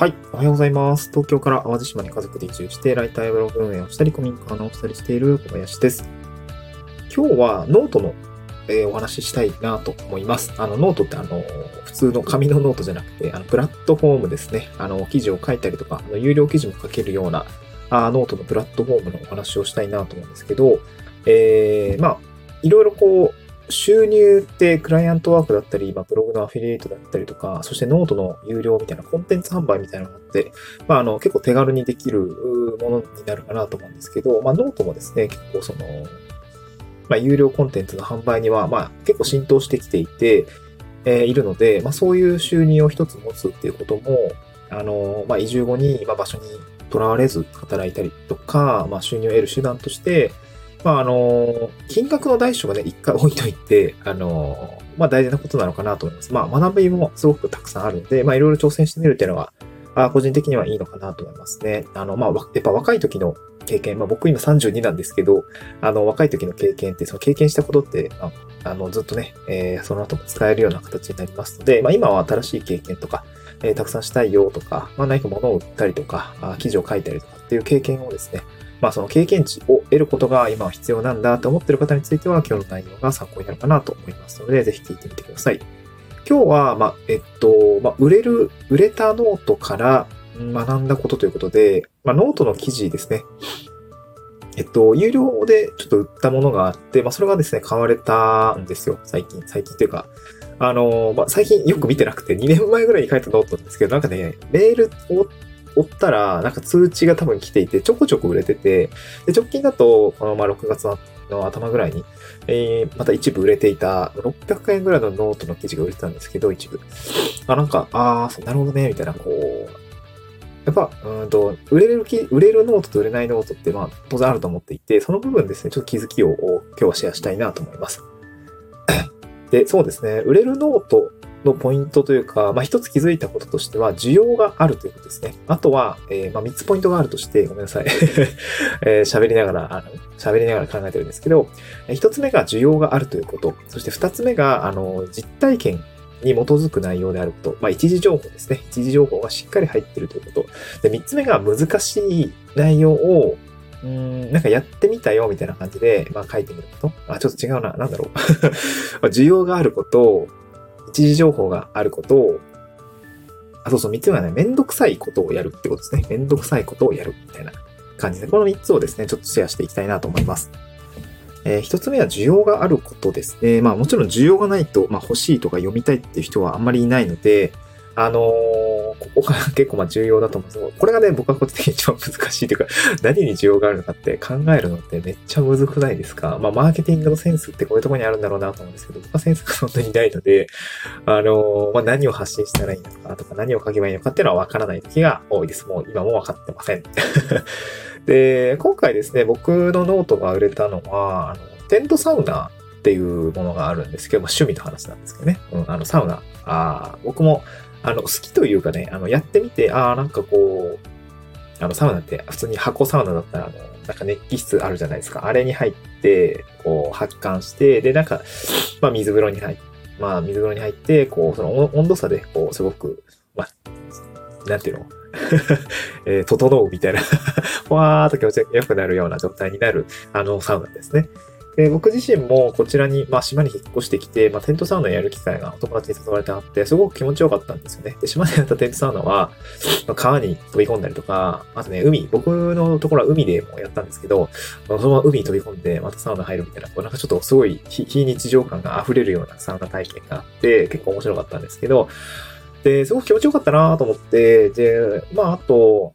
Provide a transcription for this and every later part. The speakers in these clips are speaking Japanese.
はい。おはようございます。東京から淡路島に家族で移住して、ライターやブログ運営をしたり、コミンカー直したりしている小林です。今日はノートの、えー、お話ししたいなと思います。あの、ノートってあの、普通の紙のノートじゃなくて、あの、プラットフォームですね。あの、記事を書いたりとか、あの有料記事も書けるような、あノートのプラットフォームのお話をしたいなと思うんですけど、えー、まあ、いろいろこう、収入ってクライアントワークだったり、まあ、ブログのアフィリエイトだったりとか、そしてノートの有料みたいなコンテンツ販売みたいなのって、まあ、あの、結構手軽にできるものになるかなと思うんですけど、まあ、ノートもですね、結構その、まあ、有料コンテンツの販売には、まあ、結構浸透してきていて、えー、いるので、まあ、そういう収入を一つ持つっていうことも、あの、まあ、移住後に、まあ、場所にとらわれず働いたりとか、まあ、収入を得る手段として、まあ、あの、金額の大小はね、一回置いといて、あの、まあ、大事なことなのかなと思います。まあ、学びもすごくたくさんあるので、まあ、いろいろ挑戦してみるっていうのは、あ個人的にはいいのかなと思いますね。あの、まあ、やっぱ若い時の経験、まあ、僕今32なんですけど、あの、若い時の経験って、その経験したことって、あ、あの、ずっとね、えー、その後も使えるような形になりますので、まあ、今は新しい経験とか、えー、たくさんしたいよとか、まあ、何か物を売ったりとか、あ記事を書いたりとかっていう経験をですね、まあその経験値を得ることが今は必要なんだと思ってる方については今日の内容が参考になるかなと思いますので、ぜひ聞いてみてください。今日は、まあ、えっと、まあ、売れる、売れたノートから学んだことということで、まあ、ノートの記事ですね。えっと、有料でちょっと売ったものがあって、まあ、それがですね、買われたんですよ。最近、最近というか、あの、まあ、最近よく見てなくて、2年前ぐらいに書いたノートなんですけど、なんかね、メールを追ったら、なんか通知が多分来ていて、ちょこちょこ売れてて、で直近だと、このまあ6月の頭ぐらいに、えー、また一部売れていた、600円ぐらいのノートの記事が売れてたんですけど、一部。あ、なんか、ああ、なるほどね、みたいな、こう、やっぱ、うんと、売れる売れるノートと売れないノートって、まあ、当然あると思っていて、その部分ですね、ちょっと気づきを今日はシェアしたいなと思います。で、そうですね、売れるノートのポイントというか、まあ、一つ気づいたこととしては、需要があるということですね。あとは、えー、まあ、三つポイントがあるとして、ごめんなさい。えー、喋りながら、喋りながら考えてるんですけど、一つ目が需要があるということ。そして二つ目が、あの、実体験に基づく内容であること。まあ、一時情報ですね。一時情報がしっかり入ってるということ。で、三つ目が難しい内容を、うん、なんかやってみたよ、みたいな感じで、まあ書いてみること。あ、ちょっと違うな。なんだろう。需要があること、一時情報があることを、あ、そうそう、三つ目はね、めんどくさいことをやるってことですね。めんどくさいことをやるみたいな感じで、この三つをですね、ちょっとシェアしていきたいなと思います。えー、一つ目は需要があることですね。まあもちろん需要がないと、まあ欲しいとか読みたいっていう人はあんまりいないので、あのーここが結構まあ重要だと思うんですけど、これがね、僕は個人的に一番難しいというか、何に需要があるのかって考えるのってめっちゃ難くないですか？まあ、マーケティングのセンスってこういうところにあるんだろうなと思うんですけど、僕はセンスがそんなにないので、あのまあ、何を発信したらいいのかとか、何を書けばいいのかっていうのはわからない時が多いです。もう今もわかってません。で、今回ですね、僕のノートが売れたのは、あの、テントサウナっていうものがあるんですけど、まあ、趣味の話なんですけどね。うん、あの、サウナ。ああ僕もあの、好きというかね、あの、やってみて、ああ、なんかこう、あの、サウナって普通に箱サウナだったら、あの、なんか熱気室あるじゃないですか。あれに入って、こう、発汗して、で、なんか、まあ、水風呂に入って、まあ、水風呂に入って、こう、その温度差で、こう、すごく、まあ、なんていうの？えー、整うみたいな わーっと気持ちよくなるような状態になる、あの、サウナですね。で、僕自身もこちらに、まあ、島に引っ越してきて、まあ、テントサウナやる機会がお友達に誘われてあって、すごく気持ちよかったんですよね。で、島でやったテントサウナは、まあ、川に飛び込んだりとか、あとね、海、僕のところは海でもやったんですけど、そのまま海に飛び込んで、またサウナ入るみたいな、こうなんかちょっとすごい非日常感が溢れるようなサウナ体験があって、結構面白かったんですけど、で、すごく気持ちよかったなと思って、で、まあ、あと、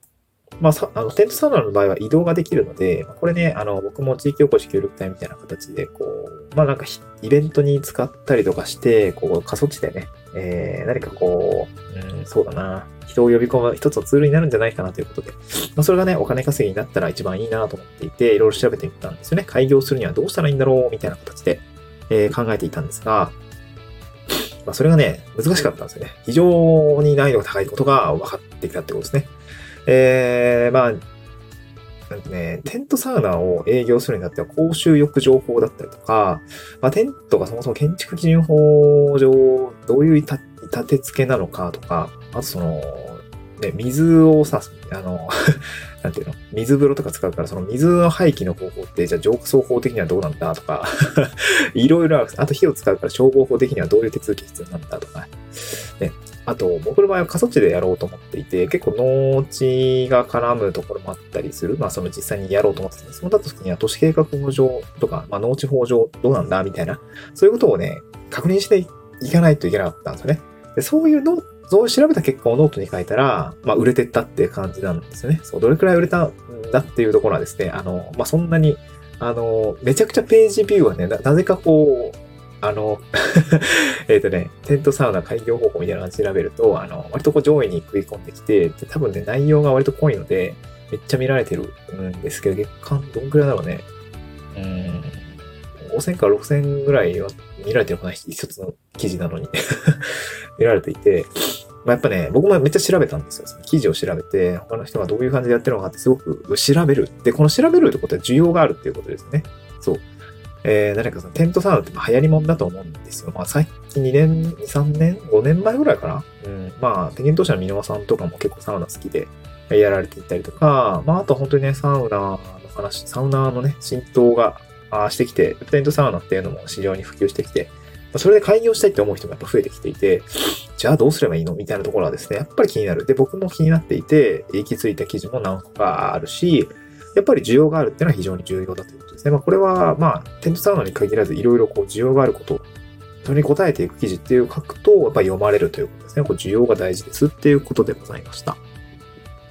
まあ、あの、テントサウナの場合は移動ができるので、これね、あの、僕も地域おこし協力隊みたいな形で、こう、まあなんか、イベントに使ったりとかして、こう、過疎地でね、えー、何かこう、うん、そうだな、人を呼び込む一つのツールになるんじゃないかなということで、まあそれがね、お金稼ぎになったら一番いいなと思っていて、いろいろ調べてみたんですよね。開業するにはどうしたらいいんだろう、みたいな形で、えー、考えていたんですが、まあそれがね、難しかったんですよね。非常に難易度が高いことが分かってきたってことですね。えー、まあ、ね、テントサウナを営業するにあっては公衆浴場法だったりとか、まあ、テントがそもそも建築基準法上、どういう立て付けなのかとか、あとその、ね、水をさ、あの、なんていうの？水風呂とか使うから、その水の廃棄の方法って、じゃあ浄化法的にはどうなんだとか いろいろある。あと火を使うから消防法的にはどういう手続き必要なんだとか、ね。あと、僕の場合は過疎地でやろうと思っていて、結構農地が絡むところもあったりする。まあ、その実際にやろうと思ってたんです。そうなった時には都市計画法上とか、まあ、農地法上どうなんだみたいな、そういうことをね、確認していかないといけなかったんですよね。でそういうのそう調べた結果をノートに書いたら、まあ、売れてったっていう感じなんですよね。そう、どれくらい売れたんだっていうところはですね、あの、まあ、そんなに、あの、めちゃくちゃページビューはね、なぜかこう、あの えっとね、テントサウナ開業方法みたいな感じで調べると、あの、割とこう上位に食い込んできて、で多分ね、内容が割と濃いので、めっちゃ見られてるんですけど、月間どんくらいだろうね。うん、5000から6000ぐらいは見られてるかな、一つの記事なのに 見られていて、まあ、やっぱね、僕もめっちゃ調べたんですよ。その記事を調べて、他の人がどういう感じでやってるのかってすごく調べる。で、この調べるってことは需要があるっていうことですね。えー、誰かそのテントサウナって流行りもんだと思うんですよ。まあ最近2年、2、3年 ?5 年前ぐらいかなうん。まあ、ペケント社の箕輪さんとかも結構サウナ好きでやられていたりとか、まああと本当にね、サウナの話、サウナのね、浸透がしてきて、テントサウナっていうのも市場に普及してきて、それで開業したいって思う人もやっぱ増えてきていて、じゃあどうすればいいの？みたいなところはですね、やっぱり気になる。で、僕も気になっていて、行き着いた記事も何個かあるし、やっぱり需要があるっていうのは非常に重要だということですね。まあこれは、まあ、テントサウナに限らずいろいろこう需要があること、それに答えていく記事っていう書くと、やっぱり読まれるということですね。これ需要が大事ですっていうことでございました。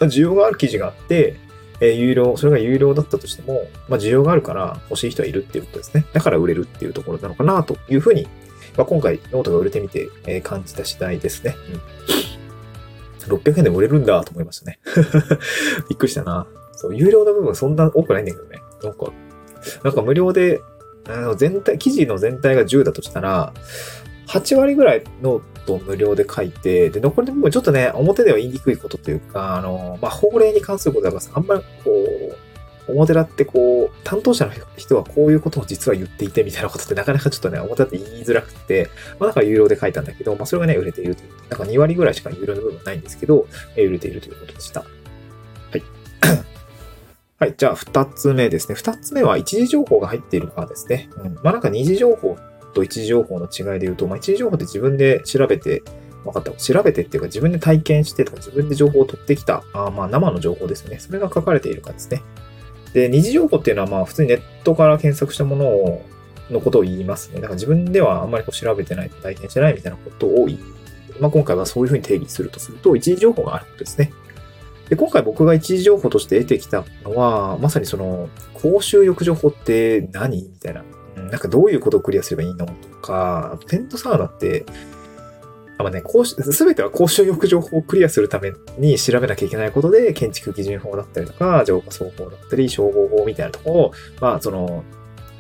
需要がある記事があって、えー、有料、それが有料だったとしても、まあ、需要があるから欲しい人はいるっていうことですね。だから売れるっていうところなのかなというふうに、まあ、今回ノートが売れてみて、えー、感じた次第ですね。うん、600円で売れるんだと思いましたね。びっくりしたな。そう、有料の部分そんな多くないんだけどね。なんか、なんか無料で、あの全体、記事の全体が10だとしたら、8割ぐらいノート無料で書いて、で、残りの部分ちょっとね、表では言いにくいことというか、あの、まあ、法令に関することだから、あんまりこう、表だってこう、担当者の人はこういうことを実は言っていてみたいなことってなかなかちょっとね、表だって言いづらくて、まあだか有料で書いたんだけど、まあそれがね、売れているという。なんか2割ぐらいしか有料の部分ないんですけど、売れているということでした。はい。じゃあ2つ目ですね。2つ目は一時情報が入っているかですね。うん。まあなんか二次情報と一時情報の違いで言うと、まあ、一時情報って自分で調べて、分かった。調べてっていうか自分で体験してとか自分で情報を取ってきた、あまあ生の情報ですね。それが書かれているかですね。で、二次情報っていうのはまあ普通にネットから検索したものを、のことを言いますね。だから自分ではあんまりこう調べてない、体験してないみたいなことを言い、まあ今回はそういうふうに定義するとすると、一時情報があることですね。で、今回僕が一時情報として得てきたのは、まさにその、公衆浴場法って何？みたいな。なんかどういうことをクリアすればいいのとか、テントサウナって、あまあね、すべては公衆浴場法をクリアするために調べなきゃいけないことで、建築基準法だったりとか、浄化装法だったり、消防法みたいなところを、まあ、その、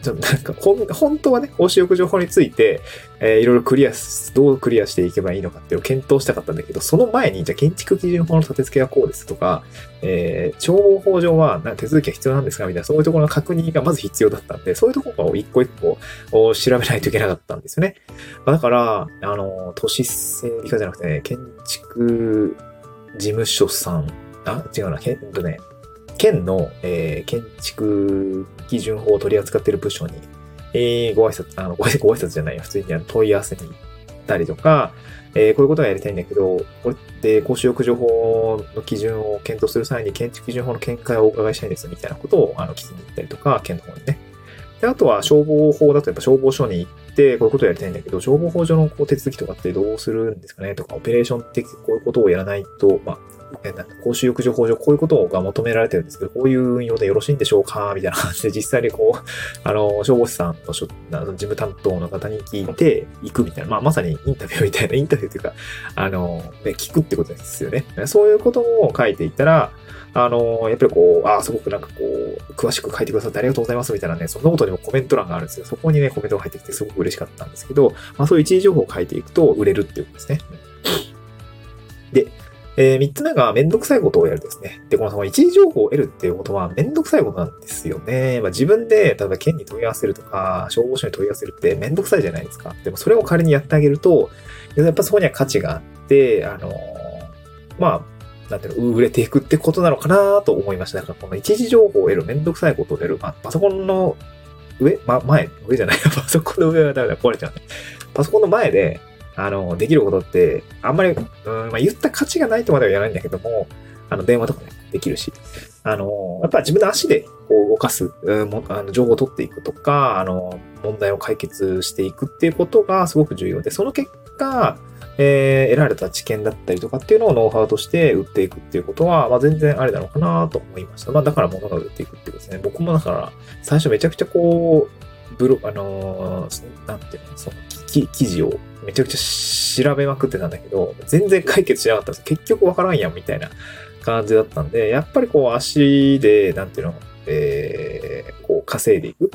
ちょっとなんか、本当はね、公衆浴場法について、えー、いろいろクリアどうクリアしていけばいいのかっていうのを検討したかったんだけど、その前に、じゃあ建築基準法の立て付けはこうですとか、えー、消防法上は手続きが必要なんですか？みたいな、そういうところの確認がまず必要だったんで、そういうところを一個一個を調べないといけなかったんですよね。だから、あの、都市整備課じゃなくてね、建築事務所さん、あ、違うな、えっとね、県の、えー、建築基準法を取り扱っている部署に、えー、ご挨拶、あの、ご挨拶じゃないよ。普通に問い合わせに行ったりとか、えー、こういうことがやりたいんだけど、これって公衆浴場法の基準を検討する際に建築基準法の見解をお伺いしたいんですみたいなことをあの聞きに行ったりとか、県の方にね。で、あとは消防法だとやっぱ消防署に行って、こういうことをやりたいんだけど、消防法上のこう手続きとかってどうするんですかねとか、オペレーション的こういうことをやらないと、まあ、え公衆浴場法上こういうことが求められてるんですけど、こういう運用でよろしいんでしょうか？みたいな感じで実際にこう、あの、消防士さんの事務担当の方に聞いて行くみたいな、まあまさにインタビューみたいな、インタビューというか、あの、ね、聞くってことですよね。そういうことを書いていったら、あの、やっぱりこう、ああ、すごくなんかこう、詳しく書いてくださってありがとうございますみたいなね、そのノートにもコメント欄があるんですけど、そこにね、コメントが入ってきてすごく嬉しかったんですけど、まあそういう一時情報を書いていくと売れるっていうことですね。で、えー、3つ目がめんどくさいことをやるですね。で、このその一時情報を得るっていうことはめんどくさいことなんですよね。まあ、自分で、例えば県に問い合わせるとか、消防署に問い合わせるってめんどくさいじゃないですか。でもそれを仮にやってあげると、やっぱそこには価値があって、あのー、まあ、なんていうの、売れていくってことなのかなと思いました。だからこの一時情報を得るめんどくさいことを得る。まあ、パソコンの上、ま、前、上じゃない。パソコンの上はダメだ、壊れちゃうね。パソコンの前で、あの、できることって、あんまり、うん、まあ、言った価値がないとまでは言わないんだけども、あの、電話とかね、できるし、あの、やっぱ自分の足でこう動かす、うん、あの情報を取っていくとか、あの、問題を解決していくっていうことがすごく重要で、その結果、えー、得られた知見だったりとかっていうのをノウハウとして売っていくっていうことは、まあ、全然ありなのかなと思いました。まあ、だから物が売っていくっていうことですね。僕もだから、最初めちゃくちゃこう、ブロ、あのー、なんていうの、その、記事をめちゃくちゃ調べまくってたんだけど、全然解決しなかったんです。結局わからんやんみたいな感じだったんで、やっぱりこう足で、なんていうの、えー、こう稼いでいく。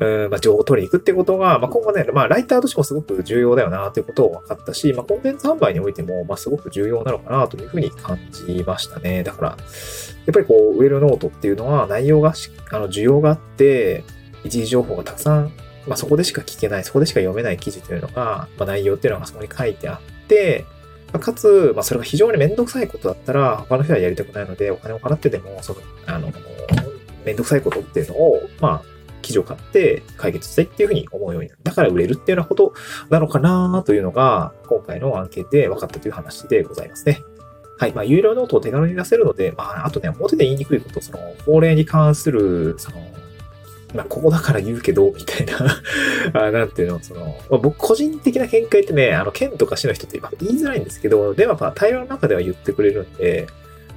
うん、まあ、情報を取りに行くってことが、まあ、今後ね、まあ、ライターとしてもすごく重要だよな、ということを分かったし、まあ、コンテンツ販売においても、まあ、すごく重要なのかな、というふうに感じましたね。だから、やっぱりこう、ウェルノートっていうのは内容があの、需要があって、一時情報がたくさん、まあ、そこでしか聞けない、そこでしか読めない記事というのが、まあ、内容っていうのがそこに書いてあって、まあ、かつ、まあ、それが非常にめんどくさいことだったら、他の人はやりたくないので、お金を払ってでも、その、あの、めんどくさいことっていうのを、まあ、記事を買って解決したいっていうふうに思うようになる。だから売れるっていうようなことなのかなというのが、今回の案件で分かったという話でございますね。はい。まあ、有料ノートを手軽に出せるので、まあ、あとね、表で言いにくいこと、その、法令に関する、その、まあ、ここだから言うけど、みたいな。あなんていうの、その、まあ、僕個人的な見解ってね、あの、県とか市の人って言いづらいんですけど、でもまあ、対話の中では言ってくれるんで、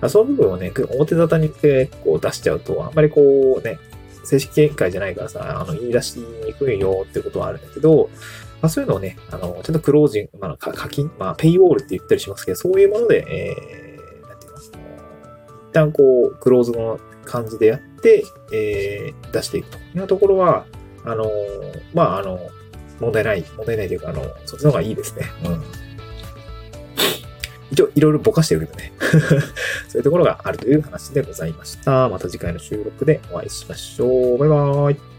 まあ、その部分をね、表沙汰に結構出しちゃうと、あんまりこうね、正式見解じゃないからさ、あの、言い出しにくいよってことはあるんだけど、まあそういうのをね、あの、ちゃんとクロージング、まあ、課金、まあ、ペイウォールって言ったりしますけど、そういうもので、えー、なんていうの、一旦こう、クローズの感じでやって、えー、出していくというところは、あの、まあ、あの、問題ない、問題ないというか、あの、そっちの方がいいですね。うん。一応いろいろぼかしてるけどね そういうところがあるという話でございました。また次回の収録でお会いしましょう。バイバーイ。